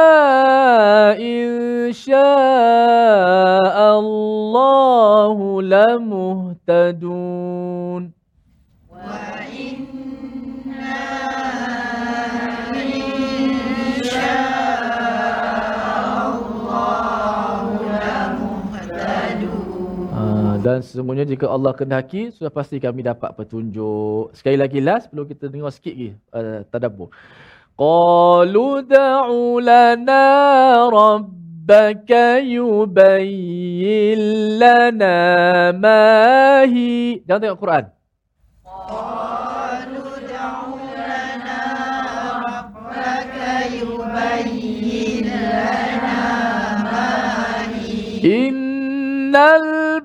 B: insya'allahu lamuhtadun. Ah, dan sesungguhnya jika Allah kehendaki sudah pasti kami dapat petunjuk. Sekali lagi last perlu kita dengar sikit lagi uh, tadabbur. Qalu da'u lana rabbaka yubayyin lana ma hi. Jangan tengok Quran.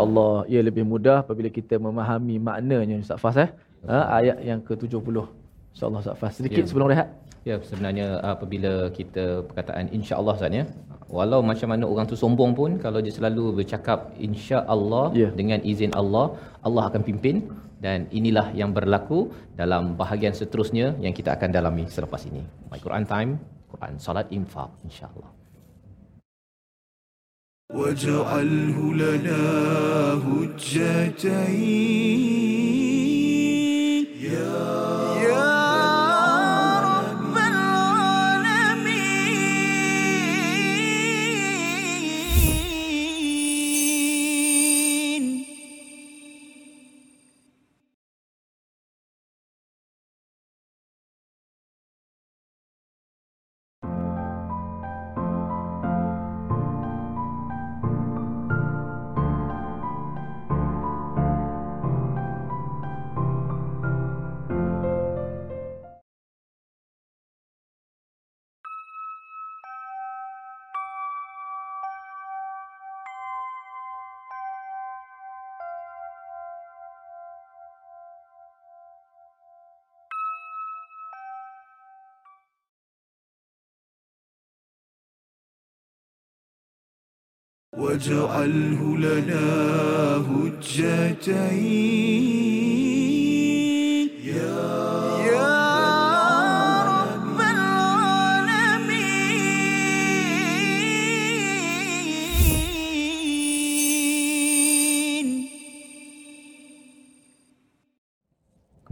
B: Allah, ia lebih mudah apabila kita memahami maknanya Ustaz Fas eh. Ha, ayat yang ke-70. Insya Allah Ustaz Fas. Sedikit
C: Ya.
B: sebelum rehat.
C: Ya, sebenarnya apabila kita perkataan insya-Allah Ustaz ya. walau macam mana orang tu sombong pun kalau dia selalu bercakap insya-Allah
B: Ya.
C: dengan izin Allah Allah akan pimpin dan inilah yang berlaku dalam bahagian seterusnya yang kita akan dalami selepas ini my Quran time Quran salat infak insya-Allah
A: واجعله لنا هجتين. واجعله لنا هجتين.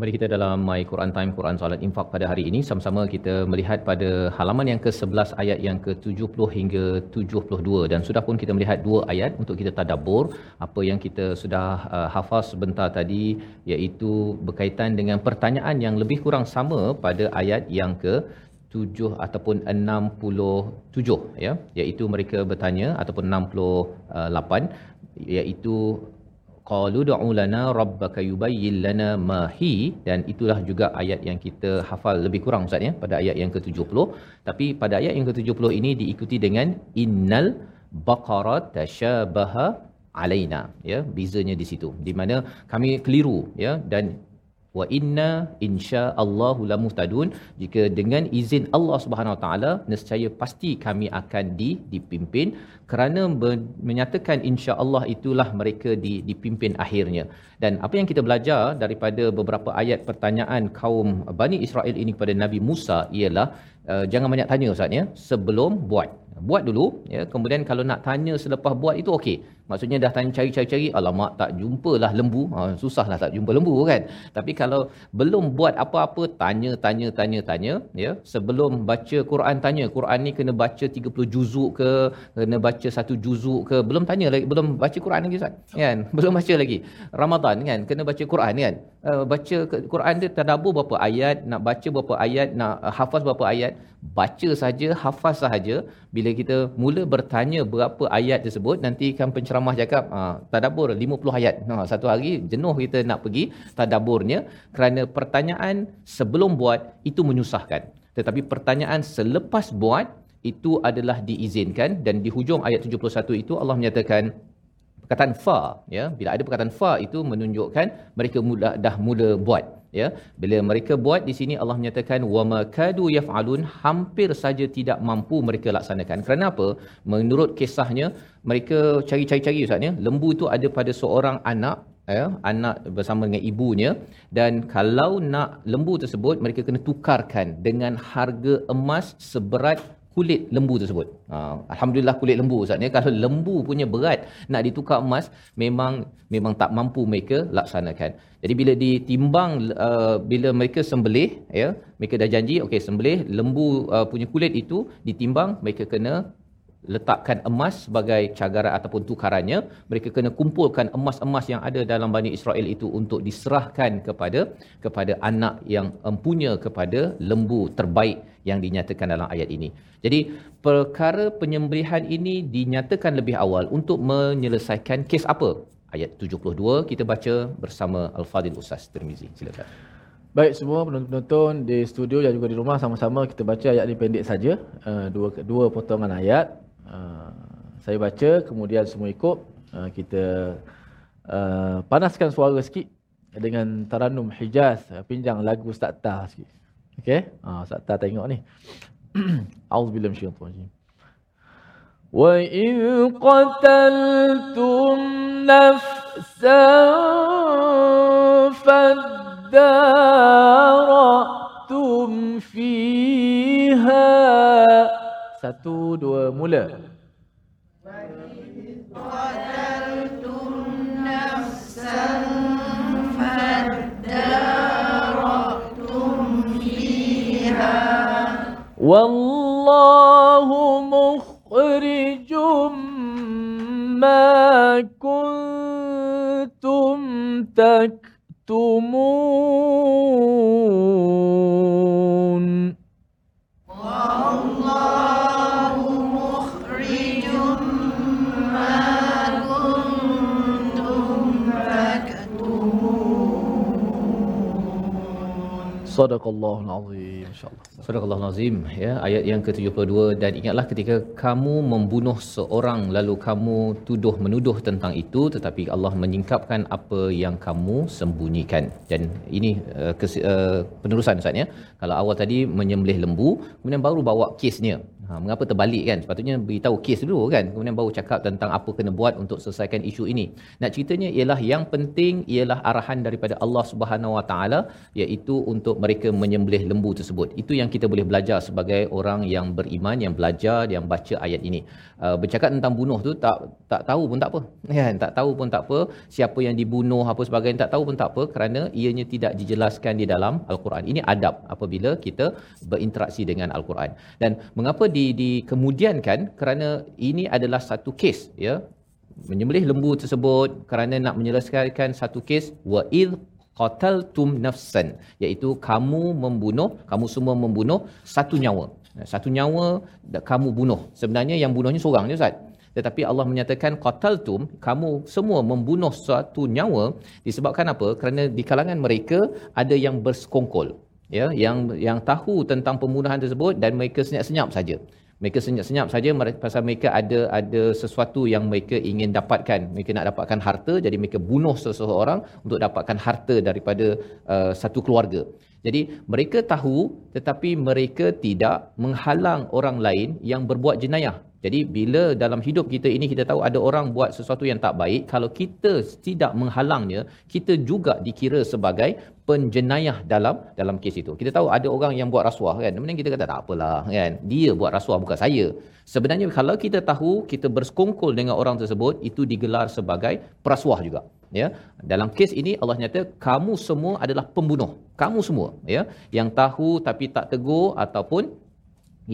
C: Kembali kita dalam My Quran Time Quran Salat Infak pada hari ini. Sama-sama kita melihat pada halaman yang ke-11 ayat yang ke-70 hingga 72 dan sudah pun kita melihat dua ayat untuk kita tadabbur. Apa yang kita sudah uh, hafaz sebentar tadi iaitu berkaitan dengan pertanyaan yang lebih kurang sama pada ayat yang ke 7 ataupun 67 ya. Iaitu mereka bertanya ataupun 68 iaitu qalu du'u lana rabbaka yubayyin lana ma hi. Dan itulah juga ayat yang kita hafal lebih kurang ustaz ya pada ayat yang ke-70 tapi pada ayat yang ke-70 ini diikuti dengan innal baqara tashabaha alaina ya bezanya di situ. Di mana kami keliru ya dan wa inna insyaallahu lamuhtadun jika dengan izin Allah Subhanahu Wa Taala nescaya pasti kami akan di dipimpin. Kerana ber- menyatakan insya-Allah itulah mereka di dipimpin akhirnya. Dan apa yang kita belajar daripada beberapa ayat pertanyaan kaum Bani Israel ini kepada Nabi Musa ialah uh, jangan banyak tanya ustaz ya. Sebelum buat. Buat dulu ya. Kemudian kalau nak tanya selepas buat itu okey maksudnya dah tanya cari-cari-cari alamak tak jumpalah lembu. Ha, susahlah tak jumpa lembu kan? Tapi kalau belum buat apa-apa tanya tanya tanya tanya ya sebelum baca Quran tanya. Quran ni kena baca 30 juzuk ke kena baca satu juzuk ke. Belum tanya lagi belum baca Quran lagi Ustaz kan? Belum baca lagi. Ramadan kan? Kena baca Quran kan? Uh, baca Quran dia tadabbur berapa ayat nak baca berapa ayat nak uh, hafaz berapa ayat? Baca saja hafaz sahaja bila kita mula bertanya berapa ayat tersebut nanti kan penceramah cakap ah tadabbur 50 ayat. Ha satu hari jenuh kita nak pergi tadabburnya kerana pertanyaan sebelum buat itu menyusahkan. Tetapi pertanyaan selepas buat itu adalah diizinkan dan di hujung ayat 71 itu Allah menyatakan perkataan fa ya. Bila ada perkataan fa itu menunjukkan mereka mula dah mula buat ya. Bila mereka buat di sini Allah menyatakan wama kadu yafalun hampir saja tidak mampu mereka laksanakan. Kerana apa? Menurut kisahnya mereka cari-cari-cari ustaz ya. Lembu itu ada pada seorang anak ya anak bersama dengan ibunya. Dan kalau nak lembu tersebut mereka kena tukarkan dengan harga emas seberat kulit lembu tersebut. Ha, alhamdulillah kulit lembu Ustaz ni kalau lembu punya berat nak ditukar emas memang memang tak mampu mereka laksanakan. Jadi bila ditimbang uh, bila mereka sembelih ya mereka dah janji okey sembelih lembu uh, punya kulit itu ditimbang mereka kena letakkan emas sebagai cagaran ataupun tukarannya mereka kena kumpulkan emas-emas yang ada dalam Bani Israel itu untuk diserahkan kepada kepada anak yang empunya kepada lembu terbaik yang dinyatakan dalam ayat ini. Jadi perkara penyembelihan ini dinyatakan lebih awal untuk menyelesaikan kes apa? Ayat 72 kita baca bersama Al-Fadil Ustaz Tirmizi. Silakan.
B: Baik semua penonton-penonton di studio dan juga di rumah sama-sama kita baca ayat ini pendek saja. Uh, dua dua potongan ayat. Uh, saya baca kemudian semua ikut. Uh, kita uh, panaskan suara sikit dengan taranum Hijaz uh, pinjang lagu Ustaz Tah sikit. Okey? Ah uh, Ustaz Tah tengok ni. Auzubillahi minasyaitanir rajim. وإذ قتلتم نفسا فادارأتم فيها Satu, dua, mula. والله مخرج ما كنتم تكتمون Sadaqallahul azim insyaallah.
C: Surah Al-Azim ya ayat yang ke-72 dan ingatlah ketika kamu membunuh seorang lalu kamu tuduh menuduh tentang itu tetapi Allah menyingkapkan apa yang kamu sembunyikan dan ini uh, kes, uh, penerusan Ustaz ya kalau awal tadi menyembelih lembu kemudian baru bawa kesnya Ha, mengapa terbalik kan? Sepatutnya beritahu kes dulu kan. Kemudian baru cakap tentang apa kena buat untuk selesaikan isu ini. Nak ceritanya ialah yang penting ialah arahan daripada Allah Subhanahu Wa Taala iaitu untuk mereka menyembelih lembu tersebut. Itu yang kita boleh belajar sebagai orang yang beriman yang belajar yang baca ayat ini. Uh, bercakap tentang bunuh tu tak tak tahu pun tak apa. Kan? Tak tahu pun tak apa siapa yang dibunuh apa sebagainya tak tahu pun tak apa kerana ianya tidak dijelaskan di dalam al-Quran. Ini adab apabila kita berinteraksi dengan al-Quran. Dan mengapa di dikemudiankan kerana ini adalah satu kes ya menyembelih lembu tersebut kerana nak menyelesaikan satu kes wa id qataltum nafsan iaitu kamu membunuh kamu semua membunuh satu nyawa. Satu nyawa kamu bunuh. Sebenarnya yang bunuhnya seorang je ustaz. Tetapi Allah menyatakan qataltum kamu semua membunuh satu nyawa disebabkan apa? Kerana di kalangan mereka ada yang bersekongkol ya yang yang tahu tentang pembunuhan tersebut dan mereka senyap-senyap saja mereka senyap-senyap saja pasal mereka ada ada sesuatu yang mereka ingin dapatkan. Mereka nak dapatkan harta jadi mereka bunuh seseorang untuk dapatkan harta daripada uh, satu keluarga. Jadi mereka tahu tetapi mereka tidak menghalang orang lain yang berbuat jenayah jadi bila dalam hidup kita ini kita tahu ada orang buat sesuatu yang tak baik, kalau kita tidak menghalangnya, kita juga dikira sebagai penjenayah dalam dalam kes itu. Kita tahu ada orang yang buat rasuah kan. Kemudian kita kata tak apalah kan. Dia buat rasuah bukan saya. Sebenarnya kalau kita tahu kita bersekongkol dengan orang tersebut itu digelar sebagai perasuah juga. Ya, dalam kes ini Allah nyata kamu semua adalah pembunuh. Kamu semua ya yang tahu tapi tak tegur ataupun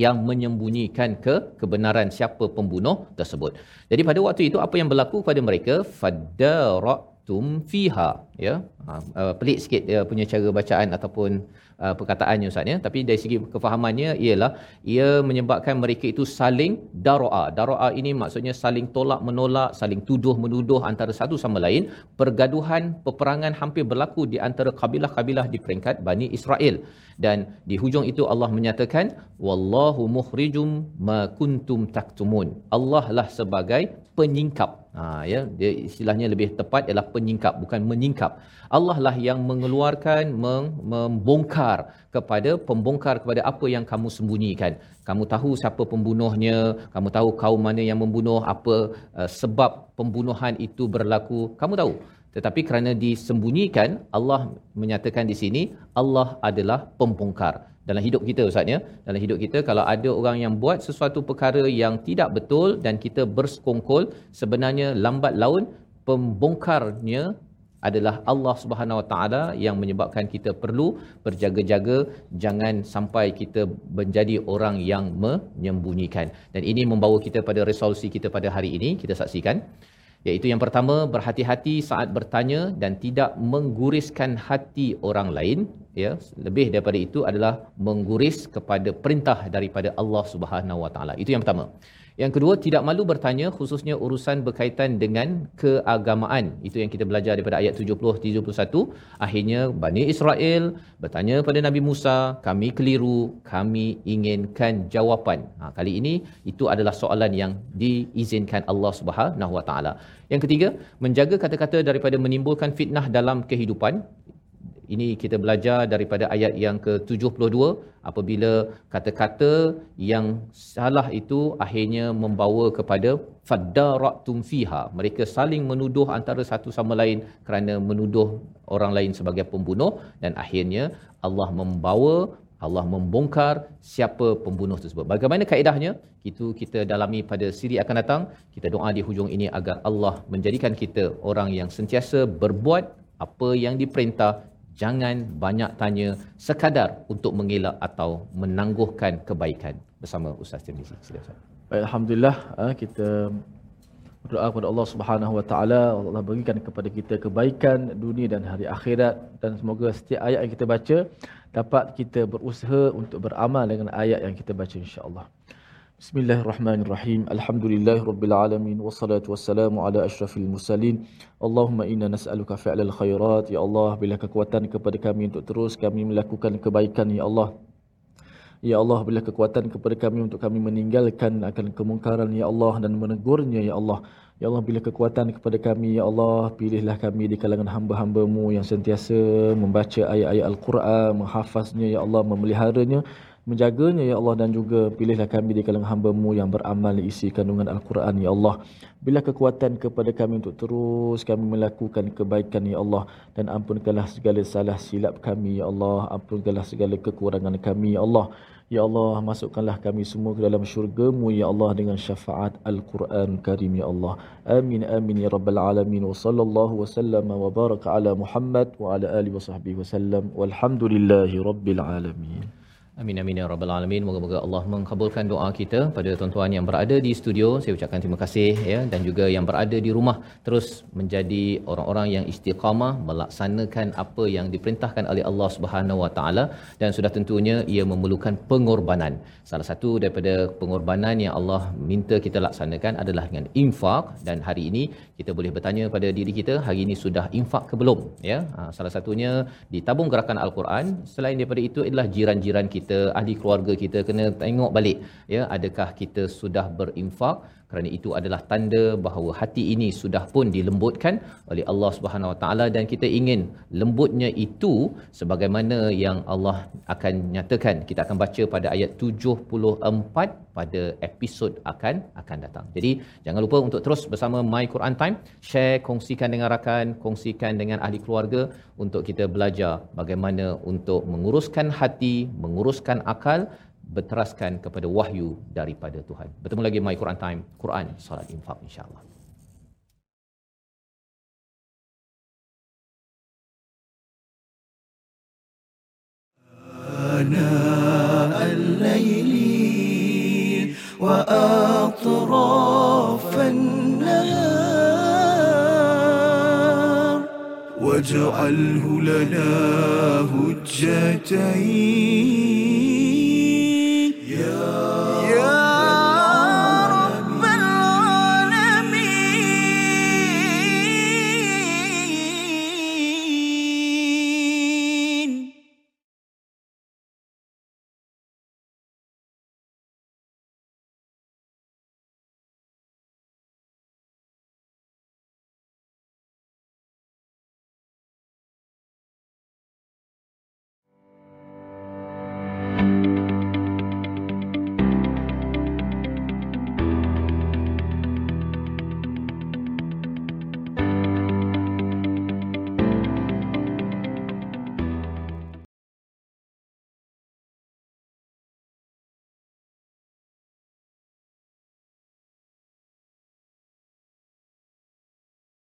C: yang menyembunyikan ke kebenaran siapa pembunuh tersebut. Jadi pada waktu itu apa yang berlaku pada mereka fadaratum fiha ya. Ha, uh, pelik sikit dia punya cara bacaan ataupun uh, perkataannya ustaz ya. Tapi dari segi kefahamannya ialah ia menyebabkan mereka itu saling daraa daraa ini maksudnya saling tolak menolak saling tuduh menuduh antara satu sama lain. Pergaduhan peperangan hampir berlaku di antara kabilah-kabilah di peringkat Bani Israel. Dan di hujung itu Allah menyatakan wallahu mukhrijum ma kuntum taktumun. Allah lah sebagai penyingkap ha ya dia istilahnya lebih tepat ialah penyingkap bukan menyingkap. Allah lah yang mengeluarkan membongkar kepada pembongkar kepada apa yang kamu sembunyikan. Kamu tahu siapa pembunuhnya kamu tahu kaum mana yang membunuh apa uh, sebab pembunuhan itu berlaku. Kamu tahu. Tetapi kerana disembunyikan Allah menyatakan di sini Allah adalah pembongkar dalam hidup kita ustaz ya. Dalam hidup kita kalau ada orang yang buat sesuatu perkara yang tidak betul dan kita bersekongkol sebenarnya lambat laun pembongkarnya adalah Allah Subhanahu Wa Taala yang menyebabkan kita perlu berjaga-jaga jangan sampai kita menjadi orang yang menyembunyikan. Dan ini membawa kita pada resolusi kita pada hari ini. Kita saksikan iaitu yang pertama berhati-hati saat bertanya dan tidak mengguriskan hati orang lain ya. Lebih daripada itu adalah mengguris kepada perintah daripada Allah Subhanahu Wa Taala. Itu yang pertama yang kedua, tidak malu bertanya khususnya urusan berkaitan dengan keagamaan. Itu yang kita belajar daripada ayat 70-71. Akhirnya, Bani Israel bertanya pada Nabi Musa, kami keliru, kami inginkan jawapan. Ha, kali ini, itu adalah soalan yang diizinkan Allah Subhanahu Yang ketiga, menjaga kata-kata daripada menimbulkan fitnah dalam kehidupan Ini kita belajar daripada ayat yang ke-72 apabila kata-kata yang salah itu akhirnya membawa kepada faddaratum fiha. Mereka saling menuduh antara satu sama lain kerana menuduh orang lain sebagai pembunuh dan akhirnya Allah membawa Allah membongkar siapa pembunuh tersebut. Bagaimana kaedahnya? Itu kita dalami pada siri akan datang. Kita doa di hujung ini agar Allah menjadikan kita orang yang sentiasa berbuat apa yang diperintah jangan banyak tanya sekadar untuk mengelak atau menangguhkan kebaikan bersama Ustaz Tirmizi. Sila Ustaz.
B: Baik, alhamdulillah ah, kita berdoa kepada Allah Subhanahu Wa Taala Allah berikan kepada kita kebaikan dunia dan hari akhirat dan semoga setiap ayat yang kita baca dapat kita berusaha untuk beramal dengan ayat yang kita baca insya-Allah. Bismillahirrahmanirrahim. Alhamdulillahirabbil alamin wassalatu wassalamu ala asyrafil mursalin. Allahumma inna nas'aluka fi'lal khairat ya Allah bila kekuatan kepada kami untuk terus kami melakukan kebaikan ya Allah. Ya Allah bila kekuatan kepada kami untuk kami meninggalkan akan kemungkaran ya Allah dan menegurnya ya Allah. Ya Allah bila kekuatan kepada kami ya Allah pilihlah kami di kalangan hamba-hambamu yang sentiasa membaca ayat-ayat Al-Quran, menghafaznya ya Allah, memeliharanya menjaganya ya Allah dan juga pilihlah kami di kalangan hamba-Mu yang beramal isi kandungan Al-Quran ya Allah. Bila kekuatan kepada kami untuk terus kami melakukan kebaikan ya Allah dan ampunkanlah segala salah silap kami ya Allah, ampunkanlah segala kekurangan kami ya Allah. Ya Allah, masukkanlah kami semua ke dalam syurga-Mu ya Allah dengan syafaat Al-Quran Karim ya Allah. Amin amin ya rabbal alamin. Wa sallallahu wa sallama wa baraka ala Muhammad wa ala alihi wa sahbihi. Walhamdulillahi rabbil alamin.
C: Amin amin ya rabbal alamin. Moga-moga Allah mengabulkan doa kita pada tuan-tuan yang berada di studio. Saya ucapkan terima kasih ya dan juga yang berada di rumah terus menjadi orang-orang yang istiqamah melaksanakan apa yang diperintahkan oleh Allah Subhanahu Wa Taala dan sudah tentunya ia memerlukan pengorbanan. Salah satu daripada pengorbanan yang Allah minta kita laksanakan adalah dengan infak dan hari ini kita boleh bertanya pada diri kita hari ini sudah infak ke belum ya. Ha, salah satunya di tabung gerakan al-Quran selain daripada itu adalah jiran-jiran kita kita ahli keluarga kita kena tengok balik ya adakah kita sudah berinfak kerana itu adalah tanda bahawa hati ini sudah pun dilembutkan oleh Allah Subhanahu Wa Taala dan kita ingin lembutnya itu sebagaimana yang Allah akan nyatakan kita akan baca pada ayat 74 pada episod akan akan datang. Jadi jangan lupa untuk terus bersama My Quran Time, share, kongsikan dengan rakan, kongsikan dengan ahli keluarga untuk kita belajar bagaimana untuk menguruskan hati, menguruskan akal berteraskan kepada wahyu daripada Tuhan. Bertemu lagi My Quran Time, Quran Salat Infak insya-Allah.
A: آناء الليل وأطراف النهار واجعله لنا هجتين